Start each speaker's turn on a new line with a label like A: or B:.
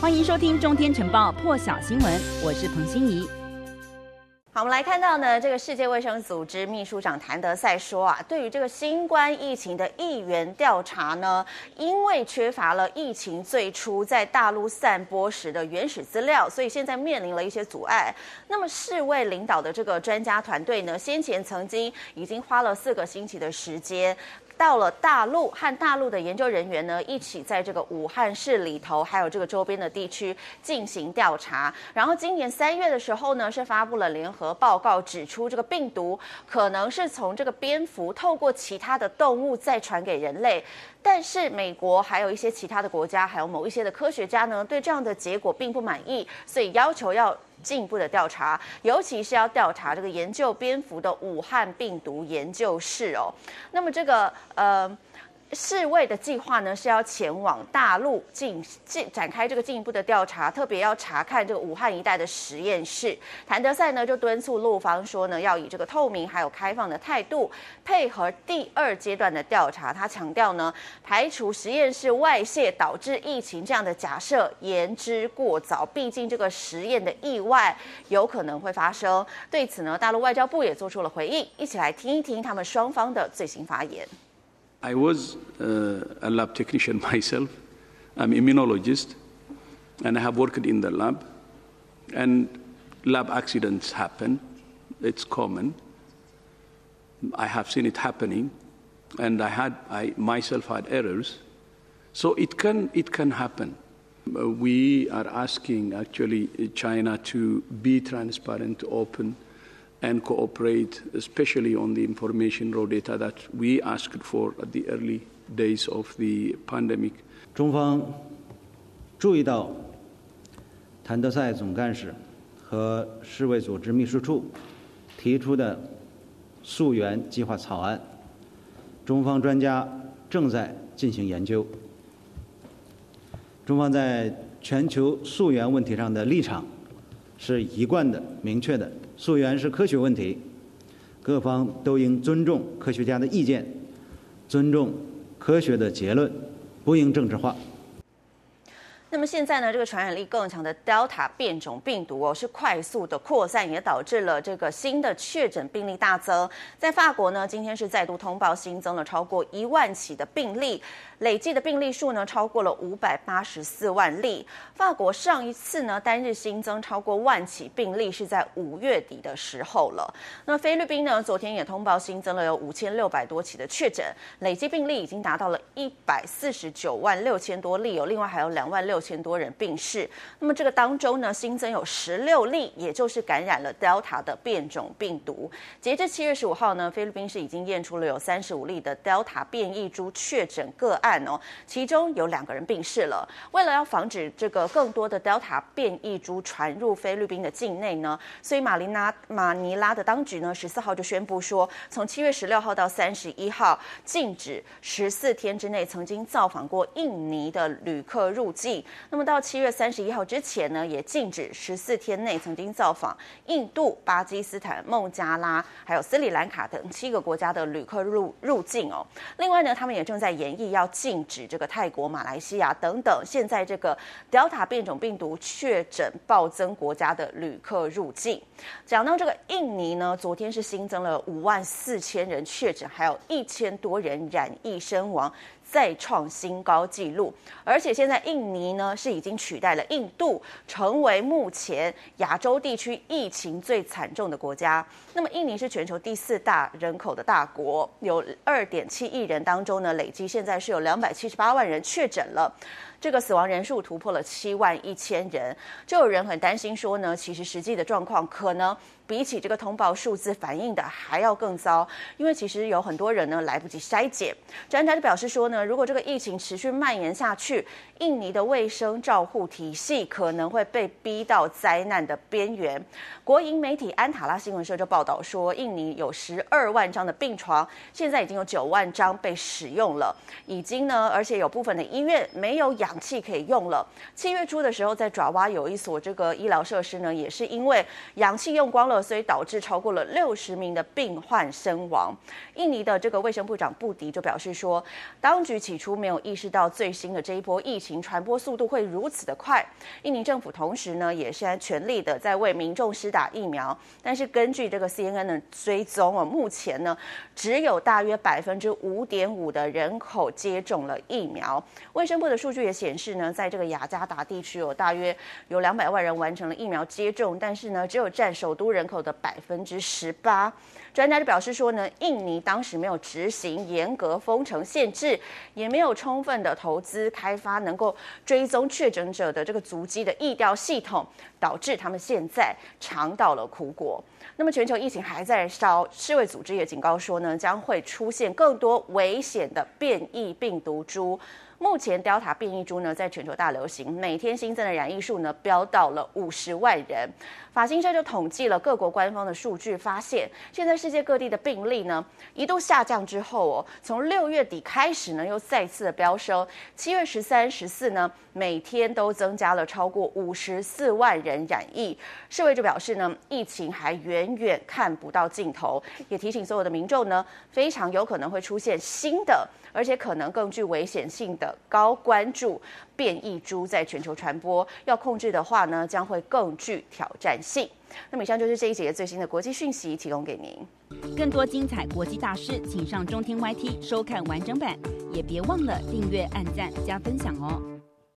A: 欢迎收听《中天晨报》破晓新闻，我是彭欣怡。
B: 好，我们来看到呢，这个世界卫生组织秘书长谭德赛说啊，对于这个新冠疫情的疫源调查呢，因为缺乏了疫情最初在大陆散播时的原始资料，所以现在面临了一些阻碍。那么世卫领导的这个专家团队呢，先前曾经已经花了四个星期的时间。到了大陆，和大陆的研究人员呢，一起在这个武汉市里头，还有这个周边的地区进行调查。然后今年三月的时候呢，是发布了联合报告，指出这个病毒可能是从这个蝙蝠透过其他的动物再传给人类。但是美国还有一些其他的国家，还有某一些的科学家呢，对这样的结果并不满意，所以要求要进一步的调查，尤其是要调查这个研究蝙蝠的武汉病毒研究室哦。那么这个呃。世卫的计划呢，是要前往大陆进进展开这个进一步的调查，特别要查看这个武汉一带的实验室。谭德赛呢就敦促陆方说呢，要以这个透明还有开放的态度配合第二阶段的调查。他强调呢，排除实验室外泄导致疫情这样的假设言之过早，毕竟这个实验的意外有可能会发生。对此呢，大陆外交部也做出了回应，一起来听一听他们双方的最新发言。
C: I was uh, a lab technician myself. I'm immunologist, and I have worked in the lab. And lab accidents happen. It's common. I have seen it happening, and I had I myself had errors. So it can it can happen. Uh, we are asking actually China to be transparent, open and cooperate, especially on the information raw data that we asked for at the early days of the pandemic.
D: 中方注意到谭德赛总干事和世卫组织秘书处提出的溯源计划草案，中方专家正在进行研究。中方在全球溯源问题上的立场是一贯的、明确的。溯源是科学问题，各方都应尊重科学家的意见，尊重科学的结论，不应政治化。
B: 那么现在呢，这个传染力更强的 Delta 变种病毒哦，是快速的扩散，也导致了这个新的确诊病例大增。在法国呢，今天是再度通报新增了超过一万起的病例，累计的病例数呢超过了五百八十四万例。法国上一次呢单日新增超过万起病例是在五月底的时候了。那菲律宾呢，昨天也通报新增了有五千六百多起的确诊，累计病例已经达到了一百四十九万六千多例哦，另外还有两万六。六千多人病逝，那么这个当中呢，新增有十六例，也就是感染了 Delta 的变种病毒。截至七月十五号呢，菲律宾是已经验出了有三十五例的 Delta 变异株确诊个案哦，其中有两个人病逝了。为了要防止这个更多的 Delta 变异株传入菲律宾的境内呢，所以马尼拉马尼拉的当局呢，十四号就宣布说，从七月十六号到三十一号，禁止十四天之内曾经造访过印尼的旅客入境。那么到七月三十一号之前呢，也禁止十四天内曾经造访印度、巴基斯坦、孟加拉还有斯里兰卡等七个国家的旅客入入境哦。另外呢，他们也正在研议要禁止这个泰国、马来西亚等等现在这个 Delta 变种病毒确诊暴增国家的旅客入境。讲到这个印尼呢，昨天是新增了五万四千人确诊，还有一千多人染疫身亡。再创新高纪录，而且现在印尼呢是已经取代了印度，成为目前亚洲地区疫情最惨重的国家。那么印尼是全球第四大人口的大国，有二点七亿人当中呢，累计现在是有两百七十八万人确诊了。这个死亡人数突破了七万一千人，就有人很担心说呢，其实实际的状况可能比起这个通报数字反映的还要更糟，因为其实有很多人呢来不及筛检。专家就表示说呢，如果这个疫情持续蔓延下去，印尼的卫生照护体系可能会被逼到灾难的边缘。国营媒体安塔拉新闻社就报道说，印尼有十二万张的病床，现在已经有九万张被使用了，已经呢，而且有部分的医院没有养。氧气可以用了。七月初的时候，在爪哇有一所这个医疗设施呢，也是因为氧气用光了，所以导致超过了六十名的病患身亡。印尼的这个卫生部长布迪就表示说，当局起初没有意识到最新的这一波疫情传播速度会如此的快。印尼政府同时呢，也是全力的在为民众施打疫苗，但是根据这个 CNN 的追踪啊，目前呢，只有大约百分之五点五的人口接种了疫苗。卫生部的数据也显示呢，在这个雅加达地区有大约有两百万人完成了疫苗接种，但是呢，只有占首都人口的百分之十八。专家就表示说呢，印尼当时没有执行严格封城限制，也没有充分的投资开发能够追踪确诊者的这个足迹的疫调系统，导致他们现在尝到了苦果。那么全球疫情还在烧，世卫组织也警告说呢，将会出现更多危险的变异病毒株。目前 Delta 变异株呢，在全球大流行，每天新增的染疫数呢，飙到了五十万人。法新社就统计了各国官方的数据，发现现在是世界各地的病例呢，一度下降之后哦，从六月底开始呢，又再次的飙升。七月十三、十四呢，每天都增加了超过五十四万人染疫。世卫就表示呢，疫情还远远看不到尽头，也提醒所有的民众呢，非常有可能会出现新的，而且可能更具危险性的高关注变异株在全球传播，要控制的话呢，将会更具挑战性。那么以上就是这一节最新的国际讯息，提供给您。
A: 更多精彩国际大师，请上中天 YT 收看完整版，也别忘了订阅、按赞、加分享哦。